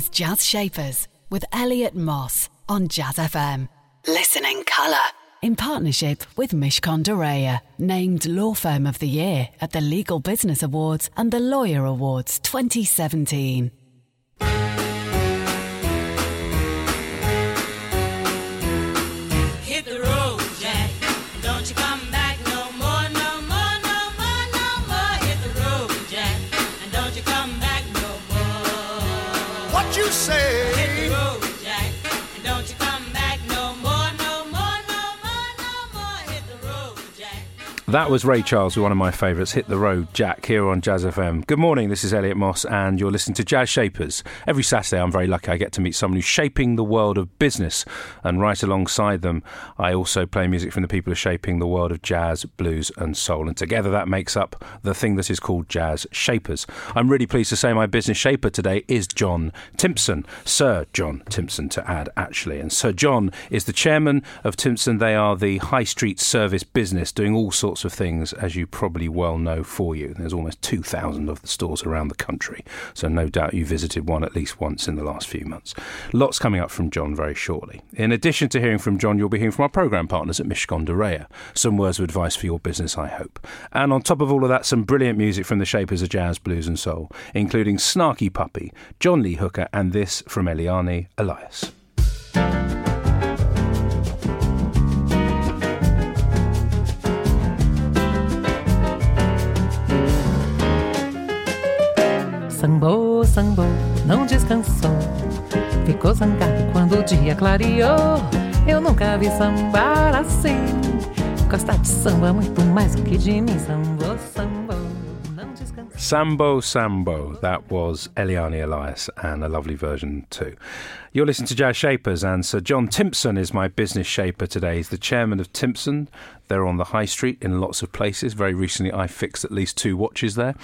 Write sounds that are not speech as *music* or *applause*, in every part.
is Jazz Shapers with Elliot Moss on Jazz FM. Listen in colour. In partnership with Mishcon de Reya, named Law Firm of the Year at the Legal Business Awards and the Lawyer Awards 2017. That was Ray Charles one of my favourites, Hit the Road Jack, here on Jazz FM. Good morning, this is Elliot Moss, and you're listening to Jazz Shapers. Every Saturday, I'm very lucky I get to meet someone who's shaping the world of business, and right alongside them, I also play music from the people who are shaping the world of jazz, blues, and soul. And together, that makes up the thing that is called Jazz Shapers. I'm really pleased to say my business shaper today is John Timpson, Sir John Timpson, to add, actually. And Sir John is the chairman of Timpson. They are the high street service business doing all sorts of things, as you probably well know for you. There's almost 2,000 of the stores around the country, so no doubt you visited one at least once in the last few months. Lots coming up from John very shortly. In addition to hearing from John, you'll be hearing from our programme partners at Mishcon de Some words of advice for your business, I hope. And on top of all of that, some brilliant music from the shapers of jazz, blues, and soul, including Snarky Puppy, John Lee Hooker, and this from Eliane Elias. Sambou, não descansou. Ficou zangado quando o dia clareou. Eu nunca vi sambar assim. Gosta de samba muito mais do que de mim. Descansou. Sambo Sambo, that was Eliane Elias, and a lovely version too. You're listening to Jazz Shapers, and Sir John Timpson is my business shaper today. He's the chairman of Timpson. They're on the high street in lots of places. Very recently, I fixed at least two watches there,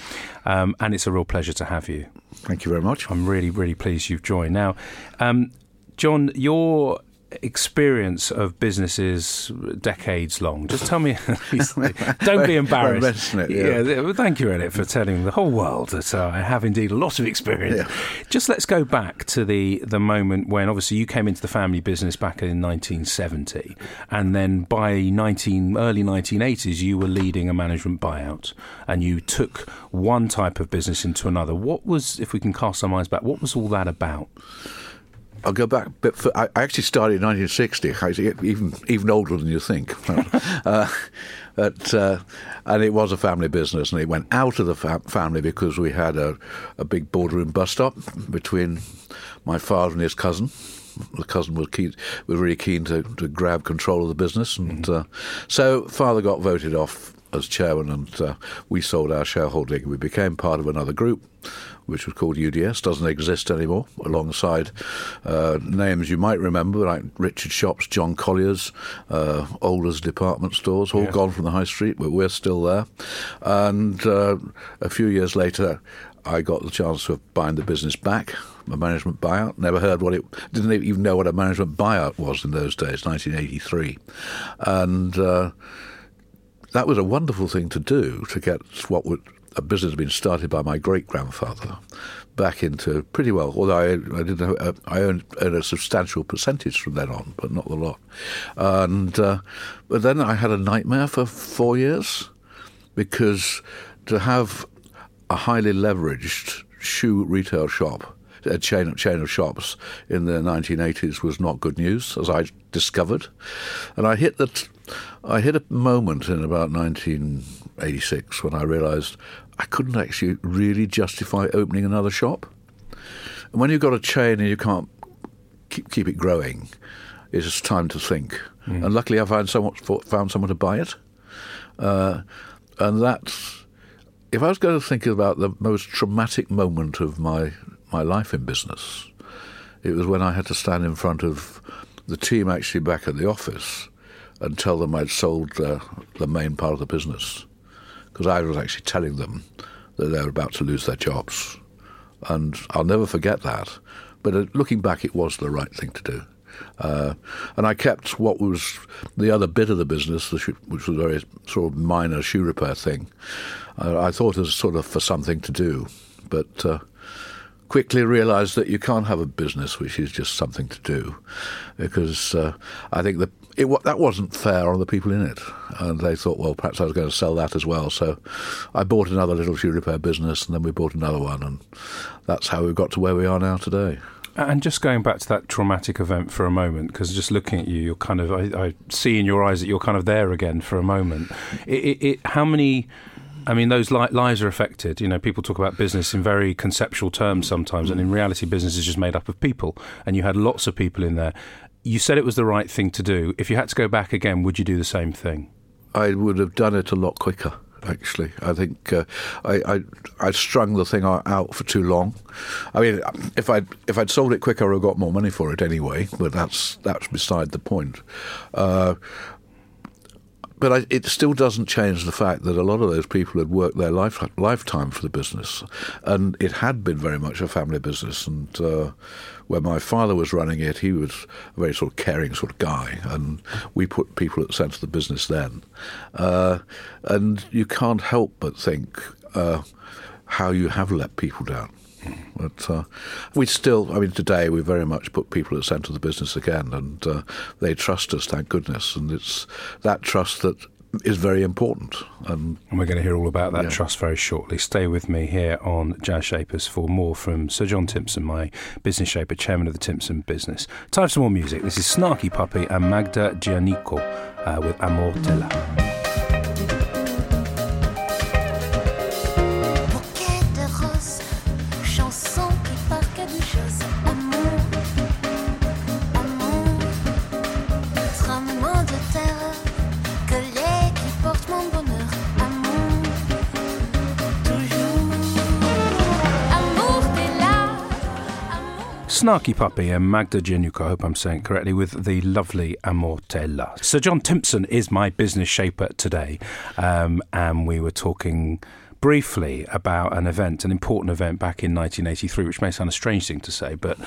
um, and it's a real pleasure to have you. Thank you very much. I'm really, really pleased you've joined. Now, um, John, your experience of businesses decades long. Just tell me, *laughs* don't be embarrassed. it, yeah. well, thank you, Elliot, for telling the whole world that uh, I have indeed a lot of experience. Yeah. Just let's go back to the, the moment when obviously you came into the family business back in 1970, and then by 19 early 1980s you were leading a management buyout, and you took one type of business into another. What was, if we can cast our minds back, what was all that about? I'll go back a bit. For, I actually started in 1960. I even even older than you think. *laughs* uh, but, uh, and it was a family business, and it went out of the fa- family because we had a, a big boardroom bus stop between my father and his cousin. The cousin was keen, was really keen to, to grab control of the business, and uh, so father got voted off as chairman, and uh, we sold our shareholding. We became part of another group, which was called UDS, doesn't exist anymore, alongside uh, names you might remember, like Richard Shops, John Collier's, uh, Allders department stores, all Yeah. gone from the high street, but we're still there. And uh, a few years later, I got the chance of buying the business back, a management buyout. Never heard what it, didn't even know what a management buyout was in those days, 1983. And uh, that was a wonderful thing to do to get what would a business had been started by my great grandfather back into pretty well. Although I, I didn't, uh, I earned, earned a substantial percentage from then on, but not a lot. And uh, but then I had a nightmare for four years because to have a highly leveraged shoe retail shop, a chain, of, chain of shops in the 1980s was not good news, as I discovered. And I hit that, I hit a moment in about 1986 when I realised I couldn't actually really justify opening another shop. And when you've got a chain and you can't keep, keep it growing, it's time to think. And luckily, I found someone found someone to buy it. Uh, and that's if I was going to think about the most traumatic moment of my my life in business, it was when I had to stand in front of the team actually back at the office and tell them I'd sold uh, the main part of the business because I was actually telling them that they were about to lose their jobs, and I'll never forget that. But uh, looking back, it was the right thing to do. Uh, and I kept what was the other bit of the business, which was a very sort of minor shoe repair thing. Uh, I thought was sort of for something to do, but uh, quickly realised that you can't have a business which is just something to do, because uh, I think that it, that wasn't fair on the people in it, and they thought, well, perhaps I was going to sell that as well. So I bought another little shoe repair business, and then we bought another one, and that's how we got to where we are now today. And just going back to that traumatic event for a moment, because just looking at you, you're kind of, I, I see in your eyes that you're kind of there again for a moment. It, it, it, how many, I mean, those li- lives are affected. You know, people talk about business in very conceptual terms sometimes, and in reality, business is just made up of people, and you had lots of people in there. You said it was the right thing to do. If you had to go back again, would you do the same thing? I would have done it a lot quicker. Actually, I think uh, I, I I strung the thing out for too long. I mean, if I if I'd sold it quicker, I would have got more money for it anyway. But that's that's beside the point. Uh, but I, it still doesn't change the fact that a lot of those people had worked their life, lifetime for the business, and it had been very much a family business. And uh, when my father was running it, he was a very sort of caring sort of guy, and we put people at the centre of the business then. Uh, and you can't help but think uh, how you have let people down. But uh, we still, I mean, today we very much put people at the centre of the business again, and uh, they trust us, thank goodness. And it's that trust that is very important. And And we're going to hear all about that Yeah. trust very shortly. Stay with me here on Jazz Shapers for more from Sir John Timpson, my business shaper, chairman of the Timpson business. Time for some more music. This is Snarky Puppy and Magda Giannikou uh, with Amor Tella. Snarky Puppy and Magda Giannikou, I hope I'm saying it correctly, with the lovely Amour T'es Là. Sir John Timpson is my business shaper today, um, and we were talking briefly about an event, an important event back in 1983, which may sound a strange thing to say, but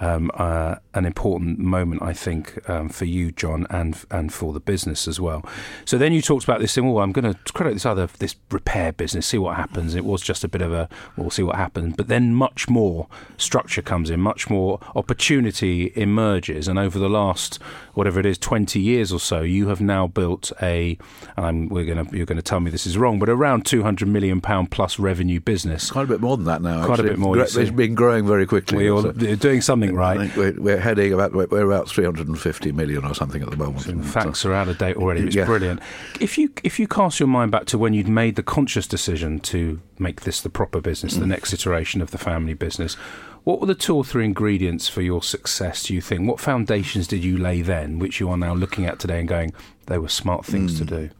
um, uh, an important moment, I think, um, for you, John, and and for the business as well. So then you talked about this thing. Well, I'm going to credit this other this repair business, see what happens. It was just a bit of a we'll see what happens, but then much more structure comes in, much more opportunity emerges, and over the last whatever it is, 20 years or so, you have now built a. And I'm, we're going to you're going to tell me this is wrong, but around 200 million pound plus revenue business. quite a bit more than that now. Quite a bit more, It's see. been growing very quickly. We all So- are doing something right. we're, we're heading about we're about 350 million or something at the moment. And, uh, facts are out of date already. It's Yeah. brilliant. If you if you cast your mind back to when you'd made the conscious decision to make this the proper business, Mm. the next iteration of the family business, what were the two or three ingredients for your success? Do you think? What foundations did you lay then, which you are now looking at today and going, they were smart things Mm. to do?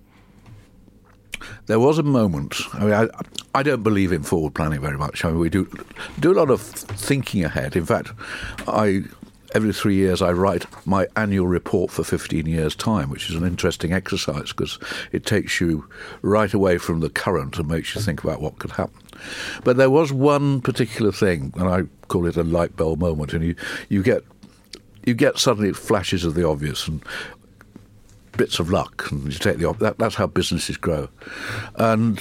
There was a moment. I mean, I, I don't believe in forward planning very much. I mean, we do do a lot of thinking ahead. In fact, I every three years I write my annual report for 15 years' time, which is an interesting exercise because it takes you right away from the current and makes you think about what could happen. But there was one particular thing, and I call it a light bulb moment, and you you get you get suddenly flashes of the obvious and bits of luck, and you take the that, that's how businesses grow. And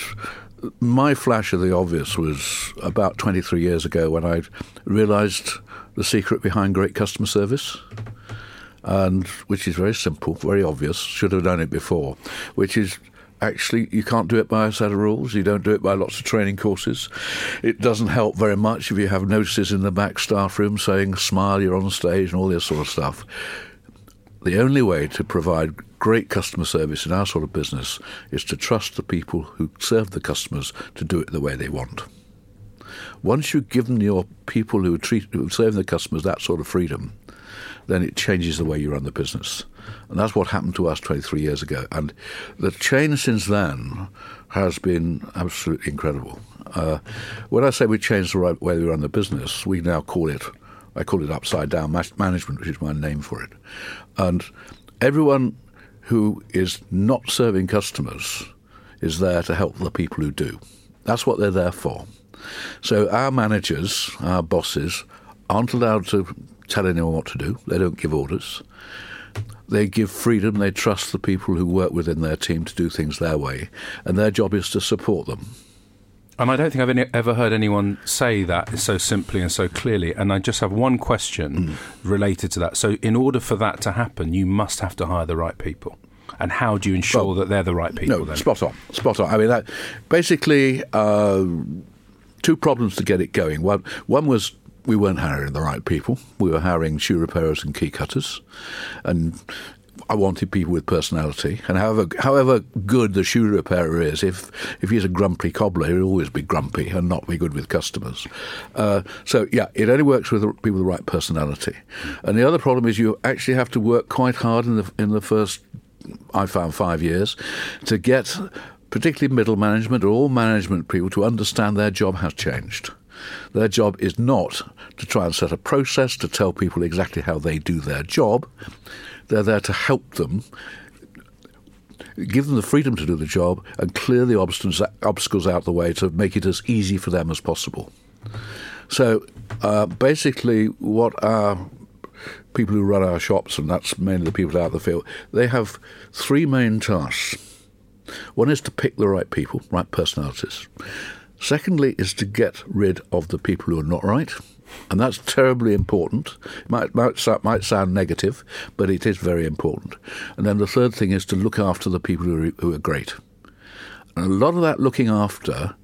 my flash of the obvious was about 23 years ago when I realised the secret behind great customer service. And which is very simple, very obvious. Should have done it before. Which is actually you can't do it by a set of rules. You don't do it by lots of training courses. It doesn't help very much if you have notices in the back staff room saying "smile, you're on stage" and all this sort of stuff the only way to provide great customer service in our sort of business is to trust the people who serve the customers to do it the way they want. Once you've given your people who treat who serve the customers that sort of freedom, then it changes the way you run the business. And that's what happened to us 23 years ago. And the change since then has been absolutely incredible. Uh, when I say we changed the right way we run the business, we now call it, I call it upside down management, which is my name for it. And everyone who is not serving customers is there to help the people who do. That's what they're there for. So our managers, our bosses, aren't allowed to tell anyone what to do. They don't give orders. They give freedom. They trust the people who work within their team to do things their way, and their job is to support them. And I don't think I've any, ever heard anyone say that so simply and so clearly. And I just have one question related to that. So, in order for that to happen, you must have to hire the right people. And how do you ensure Well, that they're the right people No, then? spot on, spot on. I mean, that, basically, uh, two problems to get it going. One, one was we weren't hiring the right people. We were hiring shoe repairers and key cutters, and I wanted people with personality. And however, however good the shoe repairer is, if if he's a grumpy cobbler, he'll always be grumpy and not be good with customers. Uh, so yeah, it only works with people with the right personality. And the other problem is you actually have to work quite hard in the in the first I found five years to get particularly middle management or all management people to understand their job has changed. Their job is not to try and set a process to tell people exactly how they do their job. They're there to help them, give them the freedom to do the job, and clear the obstacles, out the way to make it as easy for them as possible. So uh, basically, what our people who run our shops, and that's mainly the people out in the field, they have three main tasks. One is to pick the right people, right personalities. Secondly, is to get rid of the people who are not right, and that's terribly important. It might, might, might sound negative, but it is very important. And then the third thing is to look after the people who are, who are great. And a lot of that looking after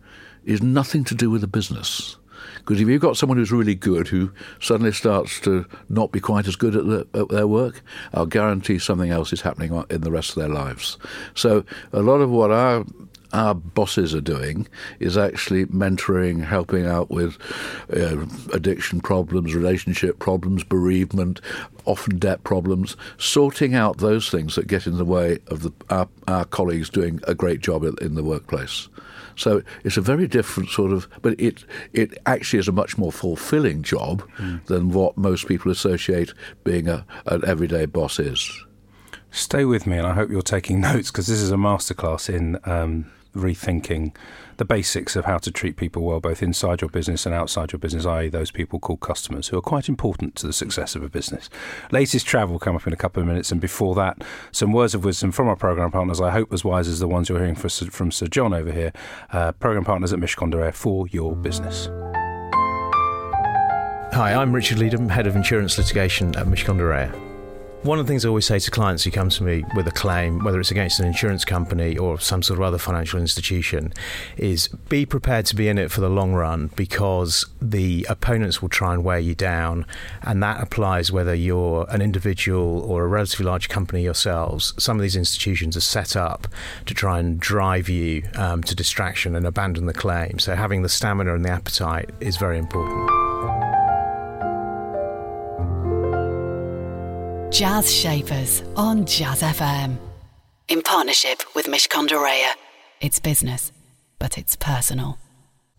is nothing to do with the business. Because if you've got someone who's really good who suddenly starts to not be quite as good at, the, at their work, I'll guarantee something else is happening in the rest of their lives. So a lot of what our our bosses are doing is actually mentoring, helping out with uh, addiction problems, relationship problems, bereavement, often debt problems, sorting out those things that get in the way of the, our, our colleagues doing a great job in, the workplace. So it's a very different sort of, but it it actually is a much more fulfilling job than what most people associate being a, an everyday boss is. Stay with me, and I hope you're taking *laughs* notes because this is a masterclass in um, rethinking the basics of how to treat people well, both inside your business and outside your business, i.e., those people called customers, who are quite important to the success of a business. Latest travel will come up in a couple of minutes, and before that, some words of wisdom from our program partners. I hope as wise as the ones you're hearing from Sir John over here. Uh, program partners at Mishcon de Reya for your business. Hi, I'm Richard Leadham, Head of Insurance Litigation at Mishcon de Reya. One of the things I always say to clients who come to me with a claim, whether it's against an insurance company or some sort of other financial institution, is be prepared to be in it for the long run because the opponents will try and wear you down. And that applies whether you're an individual or a relatively large company yourselves. Some of these institutions are set up to try and drive you um, to distraction and abandon the claim. So having the stamina and the appetite is very important. Jazz Shapers on Jazz FM. In partnership with Mishcon de Reya. It's business, but it's personal.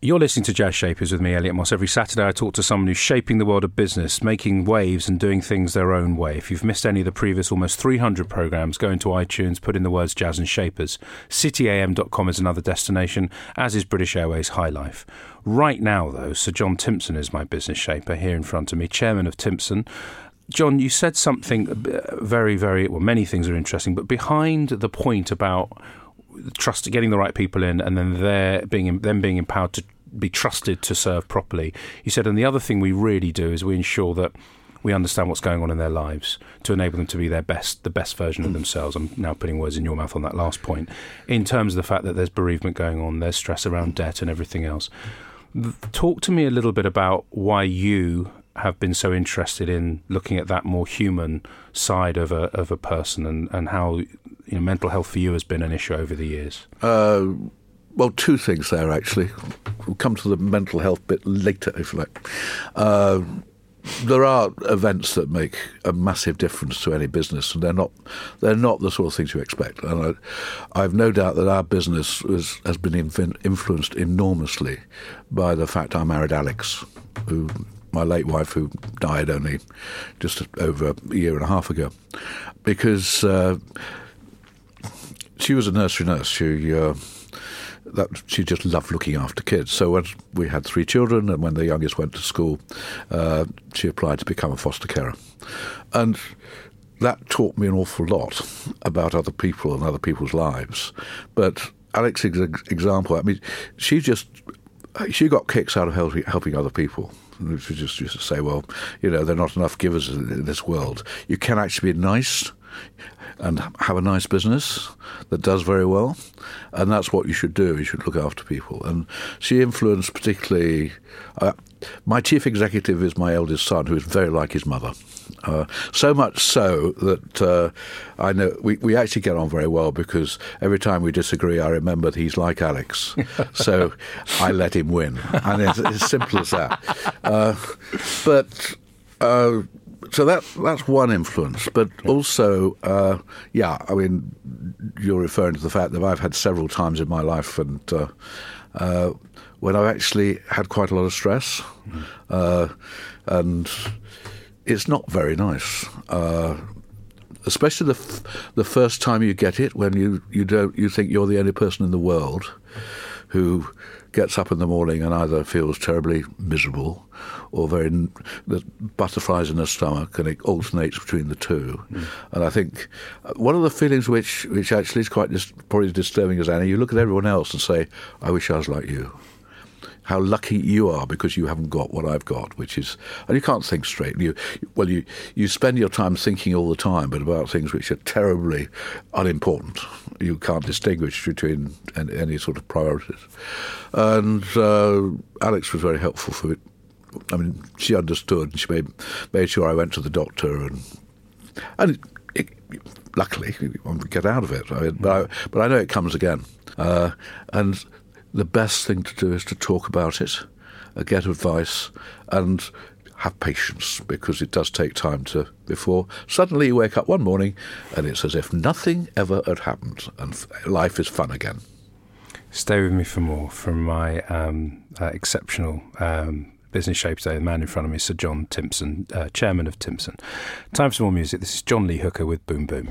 You're listening to Jazz Shapers with me, Elliot Moss. Every Saturday, I talk to someone who's shaping the world of business, making waves and doing things their own way. If you've missed any of the previous almost 300 programs, go into iTunes, put in the words Jazz and Shapers. CityAM.com is another destination, as is British Airways High Life. Right now, though, Sir John Timpson is my business shaper here in front of me, chairman of Timpson. John, you said something uh, very, very well. Many things are interesting, but behind the point about trust, getting the right people in, and then they're being them being empowered to be trusted to serve properly. You said, and the other thing we really do is we ensure that we understand what's going on in their lives to enable them to be their best, the best version of themselves. I'm now putting words in your mouth on that last point. In terms of the fact that there's bereavement going on, there's stress around debt and everything else. Talk to me a little bit about why you have been so interested in looking at that more human side of a of a person and, and how you know, mental health for you has been an issue over the years. Uh, well, two things there actually. We'll come to the mental health bit later, if you like. Uh, there are events that make a massive difference to any business, and they're not they're not the sort of things you expect. And I, I've no doubt that our business was, has been influenced enormously by the fact I married Alex, who my late wife, who died only just over a year and a half ago, because uh, she was a nursery nurse. She uh, that she just loved looking after kids. So when we had three children, and when the youngest went to school, uh, she applied to become a foster carer, and that taught me an awful lot about other people and other people's lives. But Alex's example, I mean, she just she got kicks out of helping, helping other people. Which was just used to say, well, you know, there are not enough givers in this world. You can actually be nice and have a nice business that does very well, and that's what you should do. You should look after people. And she influenced particularly. Uh, my chief executive is my eldest son, who is very like his mother. Uh, so much so that uh, I know we, we actually get on very well because every time we disagree, I remember that he's like Alex. *laughs* so I let him win. And it's as simple as that. Uh, but. Uh, so that that's one influence, but also, uh, yeah, I mean, you're referring to the fact that I've had several times in my life, and uh, uh, when I've actually had quite a lot of stress, uh, and it's not very nice. Uh, especially the f- the first time you get it, when you, you don't you think you're the only person in the world who gets up in the morning and either feels terribly miserable or very the butterflies in the stomach, and it alternates between the two. And I think uh, one of the feelings which which actually is quite dis- probably as disturbing as any, you look at everyone else and say, "I wish I was like you." How lucky you are because you haven't got what I've got, which is, and you can't think straight. You, well, you you spend your time thinking all the time, but about things which are terribly unimportant. You can't distinguish between any, sort of priorities. And uh, Alex was very helpful for it. I mean, she understood, and she made made sure I went to the doctor, and and it, luckily we get out of it. I mean, but I, but I know it comes again, uh, and the best thing to do is to talk about it, uh, get advice, and have patience because it does take time to before suddenly you wake up one morning and it's as if nothing ever had happened and life is fun again. Stay with me for more from my um, uh, exceptional um, business shape today. The man in front of me is Sir John Timpson, uh, chairman of Timpson. Time for some more music. This is John Lee Hooker with Boom. Boom,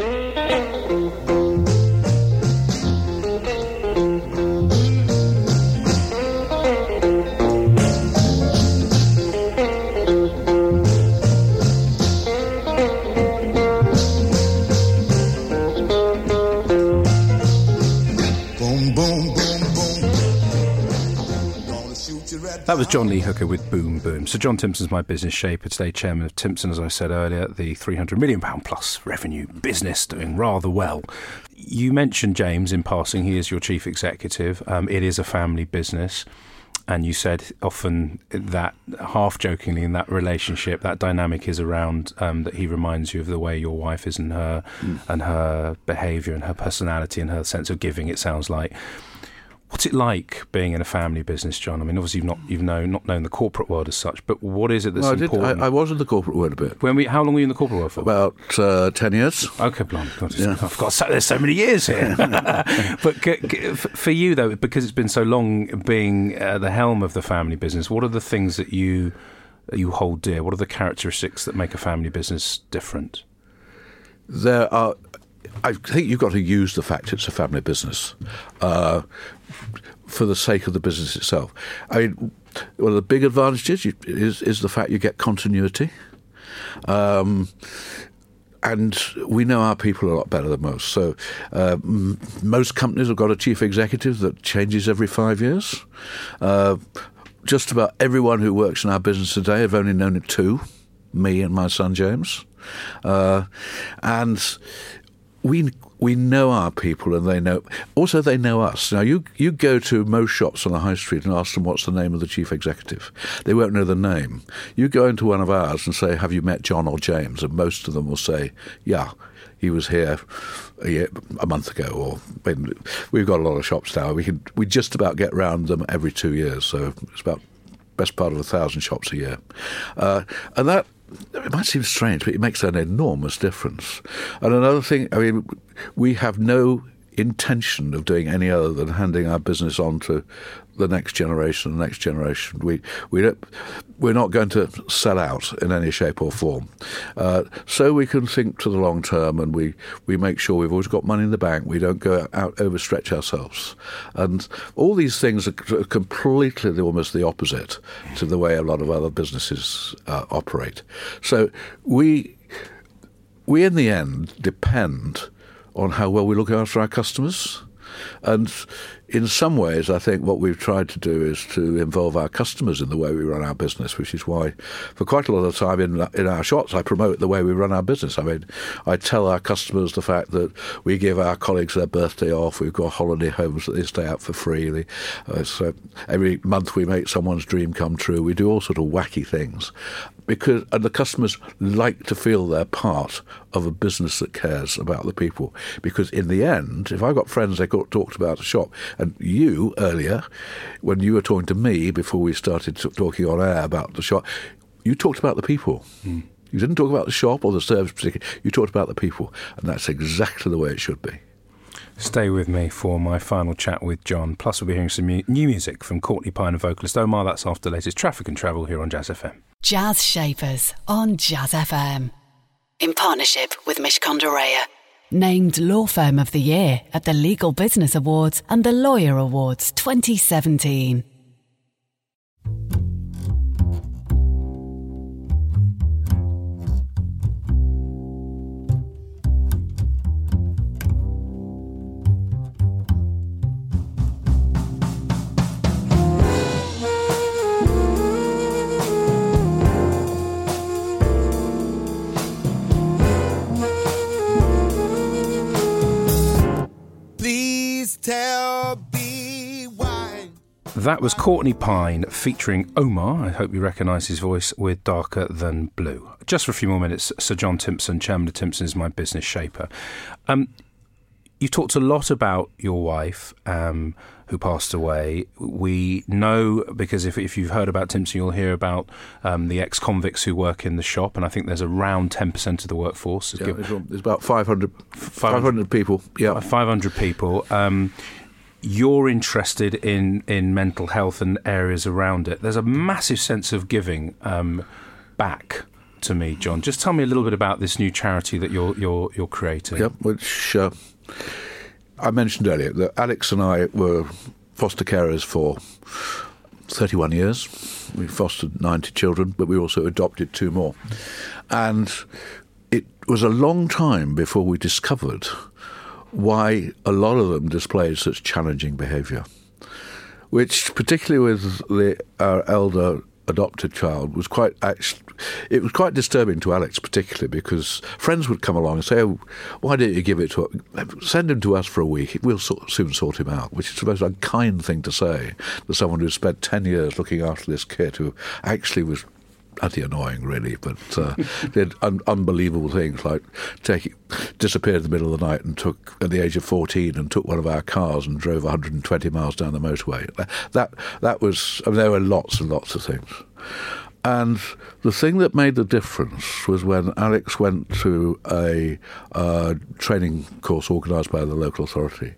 That was John Lee Hooker with Boom Boom. So John Timpson's my business shaper today, chairman of Timpson, as I said earlier, the 300 million pound plus revenue business doing rather well. You mentioned James in passing. He is your chief executive. Um, it is a family business. And you said often that half jokingly in that relationship, that dynamic is around um, that he reminds you of the way your wife is and her and her behaviour and her personality and her sense of giving. It sounds like. What's it like being in a family business, John? I mean, obviously you've not you've known not known the corporate world as such, but what is it that's Well, I, did, important? I, I was in the corporate world a bit, when we, how long were you in the corporate world for? about uh, 10 years. Okay, blimey, God, it's- I've got so, there's so many years here. *laughs* but g- g- for you though, because it's been so long being uh, the helm of the family business, what are the things that you you hold dear? What are the characteristics that make a family business different? there are. I think you've got to use the fact it's a family business uh, for the sake of the business itself. I mean, one of the big advantages you, is is the fact you get continuity. Um, and we know our people a lot better than most. So, uh, m- most companies have got a chief executive that changes every five years. Uh, just about everyone who works in our business today have only known it two, me and my son James. Uh, and we we know our people and they know also they know us. Now you you go to most shops on the high street and ask them what's the name of the chief executive. They won't know the name. You go into one of ours and say, Have you met John or James? And most of them will say, Yeah, he was here a, year, a month ago or we've got a lot of shops now. We can we just about get round them every two years, so it's about best part of a thousand shops a year. Uh, and that it might seem strange, but it makes an enormous difference. And another thing, I mean, we have no intention of doing any other than handing our business on to the next generation, the next generation. We we don't, we're not going to sell out in any shape or form. Uh, so we can think to the long term, and we we make sure we've always got money in the bank. We don't go out overstretch ourselves, and all these things are completely almost the opposite to the way a lot of other businesses uh, operate. So we we in the end depend on how well we look after our customers. And in some ways, I think what we've tried to do is to involve our customers in the way we run our business, which is why, for quite a lot of time in in our shops, I promote the way we run our business. I mean, I tell our customers the fact that we give our colleagues their birthday off. We've got holiday homes that they stay out for free. Uh, so every month we make someone's dream come true. We do all sort of wacky things because and the customers like to feel they're part of a business that cares about the people. Because in the end, if I've got friends they talked about a shop, and you earlier, when you were talking to me before we started talking on air about the shop, you talked about the people. Hmm. You didn't talk about the shop or the service particularly. You talked about the people, and that's exactly the way it should be. Stay with me for my final chat with John. Plus, we'll be hearing some mu- new music from Courtney Pine and vocalist Omar. That's after the latest traffic and travel here on Jazz FM. Jazz Shapers on Jazz FM. In partnership with Mishcon de Reya. Named Law Firm of the Year at the Legal Business Awards and the Lawyer Awards 2017. That was Courtney Pine featuring Omar. I hope you recognise his voice with Darker Than Blue. Just for a few more minutes, Sir John Timpson, Chairman of Timpson, is my business shaper. Um, you talked a lot about your wife um, who passed away. We know because if, if you've heard about Timpson, you'll hear about um, the ex convicts who work in the shop, and I think there's around 10% of the workforce. Yeah, there's, about 500, 500 people. Yeah. uh, 500 people. Um, you're interested in, in mental health and areas around it. There's a massive sense of giving um, back to me, John. Just tell me a little bit about this new charity that you're you're you're creating. Yep, which uh, I mentioned earlier that Alex and I were foster carers for 31 years. We fostered 90 children, but we also adopted two more. And it was a long time before we discovered why a lot of them displayed such challenging behaviour, which, particularly with the, our elder adopted child, was quite it was quite disturbing to Alex, particularly because friends would come along and say, "Oh, why don't you give it to send him to us for a week? We'll soon sort him out." Which is the most unkind thing to say to someone who spent ten years looking after this kid who actually was bloody annoying, really, but uh, *laughs* did un- unbelievable things like take disappeared in the middle of the night and took at the age of fourteen and took one of our cars and drove 120 miles down the motorway. That that, that was I mean, there were lots and lots of things. And the thing that made the difference was when Alex went to a uh, training course organised by the local authority.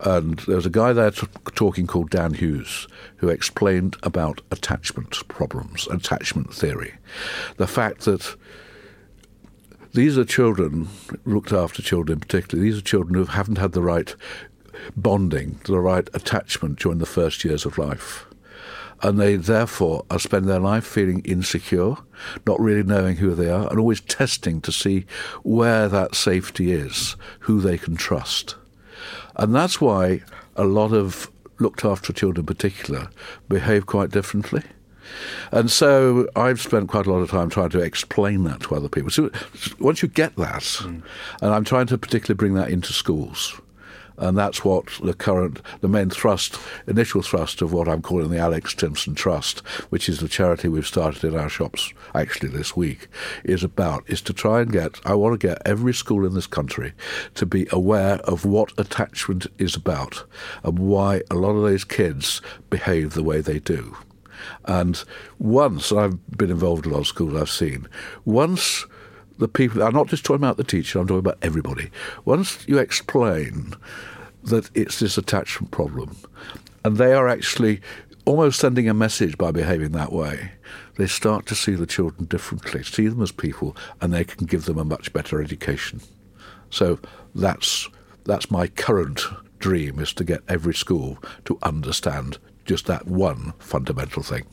And there was a guy there t- talking called Dan Hughes who explained about attachment problems, attachment theory. The fact that these are children, looked after children particularly, these are children who haven't had the right bonding, the right attachment during the first years of life and they therefore spend their life feeling insecure, not really knowing who they are, and always testing to see where that safety is, who they can trust. And that's why a lot of looked after children in particular behave quite differently. And so I've spent quite a lot of time trying to explain that to other people. So once you get that, hmm. and I'm trying to particularly bring that into schools, and that's what the current, the main thrust, initial thrust of what I'm calling the Alex Timpson Trust, which is the charity we've started in our shops actually this week, is about, is to try and get, I want to get every school in this country to be aware of what attachment is about and why a lot of those kids behave the way they do. And once, I've been involved in a lot of schools I've seen, once the people, I'm not just talking about the teacher, I'm talking about everybody. Once you explain that it's this attachment problem, and they are actually almost sending a message by behaving that way, they start to see the children differently, see them as people, and they can give them a much better education. So that's that's my current dream is to get every school to understand just that one fundamental thing.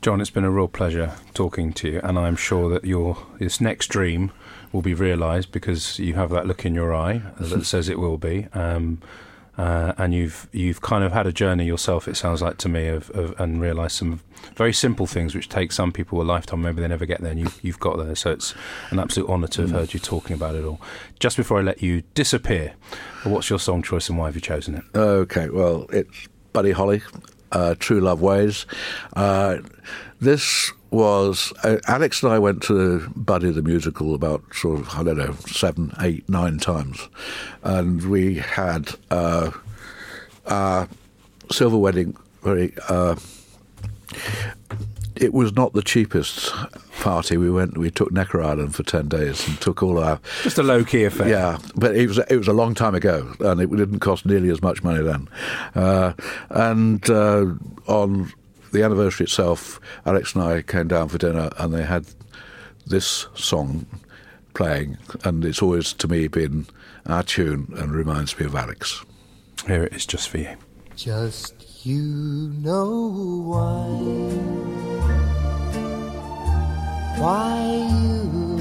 John, it's been a real pleasure talking to you, and I'm sure that your this next dream will be realised because you have that look in your eye that *laughs* says it will be. Um, Uh, and you've you've kind of had a journey yourself. It sounds like to me, of, of and realised some very simple things which take some people a lifetime. Maybe they never get there, and you, you've got there. So it's an absolute honour to have heard you talking about it all. Just before I let you disappear, what's your song choice and why have you chosen it? Okay, well, it's Buddy Holly, uh, True Love Ways. Uh, this was uh, Alex and I went to Buddy the musical about sort of I don't know seven, eight, nine times, and we had uh, our silver wedding very. Uh, it was not the cheapest party. We went. We took Necker Island for ten days and took all our Just a low key affair. yeah, but it was it was a long time ago, and it didn't cost nearly as much money then. Uh, and uh, on the anniversary itself, Alex and I came down for dinner, and they had this song playing, and it's always to me been our tune and reminds me of Alex. Here it is, just for you. Just you know why. Why you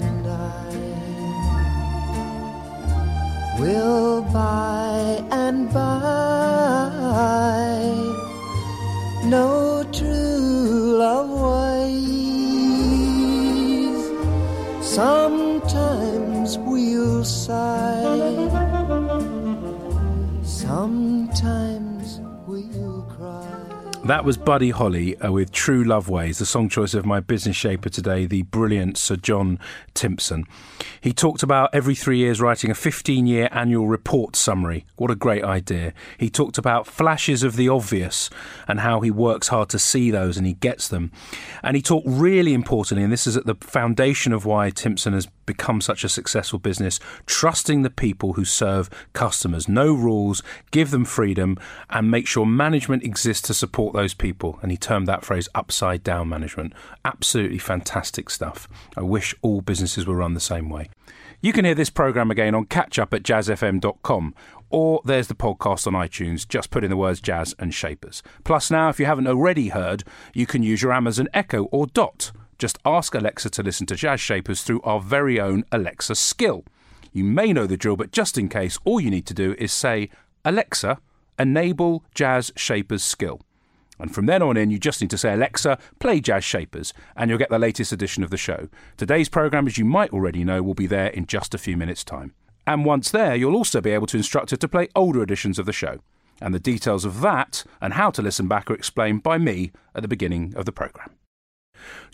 and I will by and by know true love ways. Sometimes we'll sigh. Sometimes we'll cry. That was Buddy Holly uh, with True Love Ways, the song choice of my business shaper today, the brilliant Sir John Timpson. He talked about every three years writing a 15 year annual report summary. What a great idea. He talked about flashes of the obvious and how he works hard to see those and he gets them. And he talked really importantly, and this is at the foundation of why Timpson has become such a successful business, trusting the people who serve customers. No rules, give them freedom, and make sure management exists to support those people. And he termed that phrase upside down management. Absolutely fantastic stuff. I wish all businesses were run the same way. You can hear this programme again on catch up at jazzfm.com or there's the podcast on iTunes. Just put in the words jazz and shapers. Plus, now, if you haven't already heard, you can use your Amazon Echo or Dot. Just ask Alexa to listen to Jazz Shapers through our very own Alexa skill. You may know the drill, but just in case, all you need to do is say, Alexa, enable Jazz Shapers skill. And from then on in, you just need to say, Alexa, play Jazz Shapers, and you'll get the latest edition of the show. Today's programme, as you might already know, will be there in just a few minutes' time. And once there, you'll also be able to instruct her to play older editions of the show. And the details of that and how to listen back are explained by me at the beginning of the programme.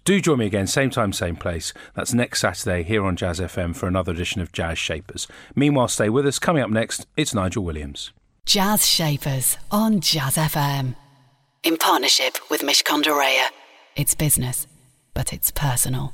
Do join me again, same time, same place. That's next Saturday here on Jazz FM for another edition of Jazz Shapers. Meanwhile, stay with us. Coming up next, it's Nigel Williams. Jazz Shapers on Jazz FM. In partnership with Mishcon de Reya. It's business, but it's personal.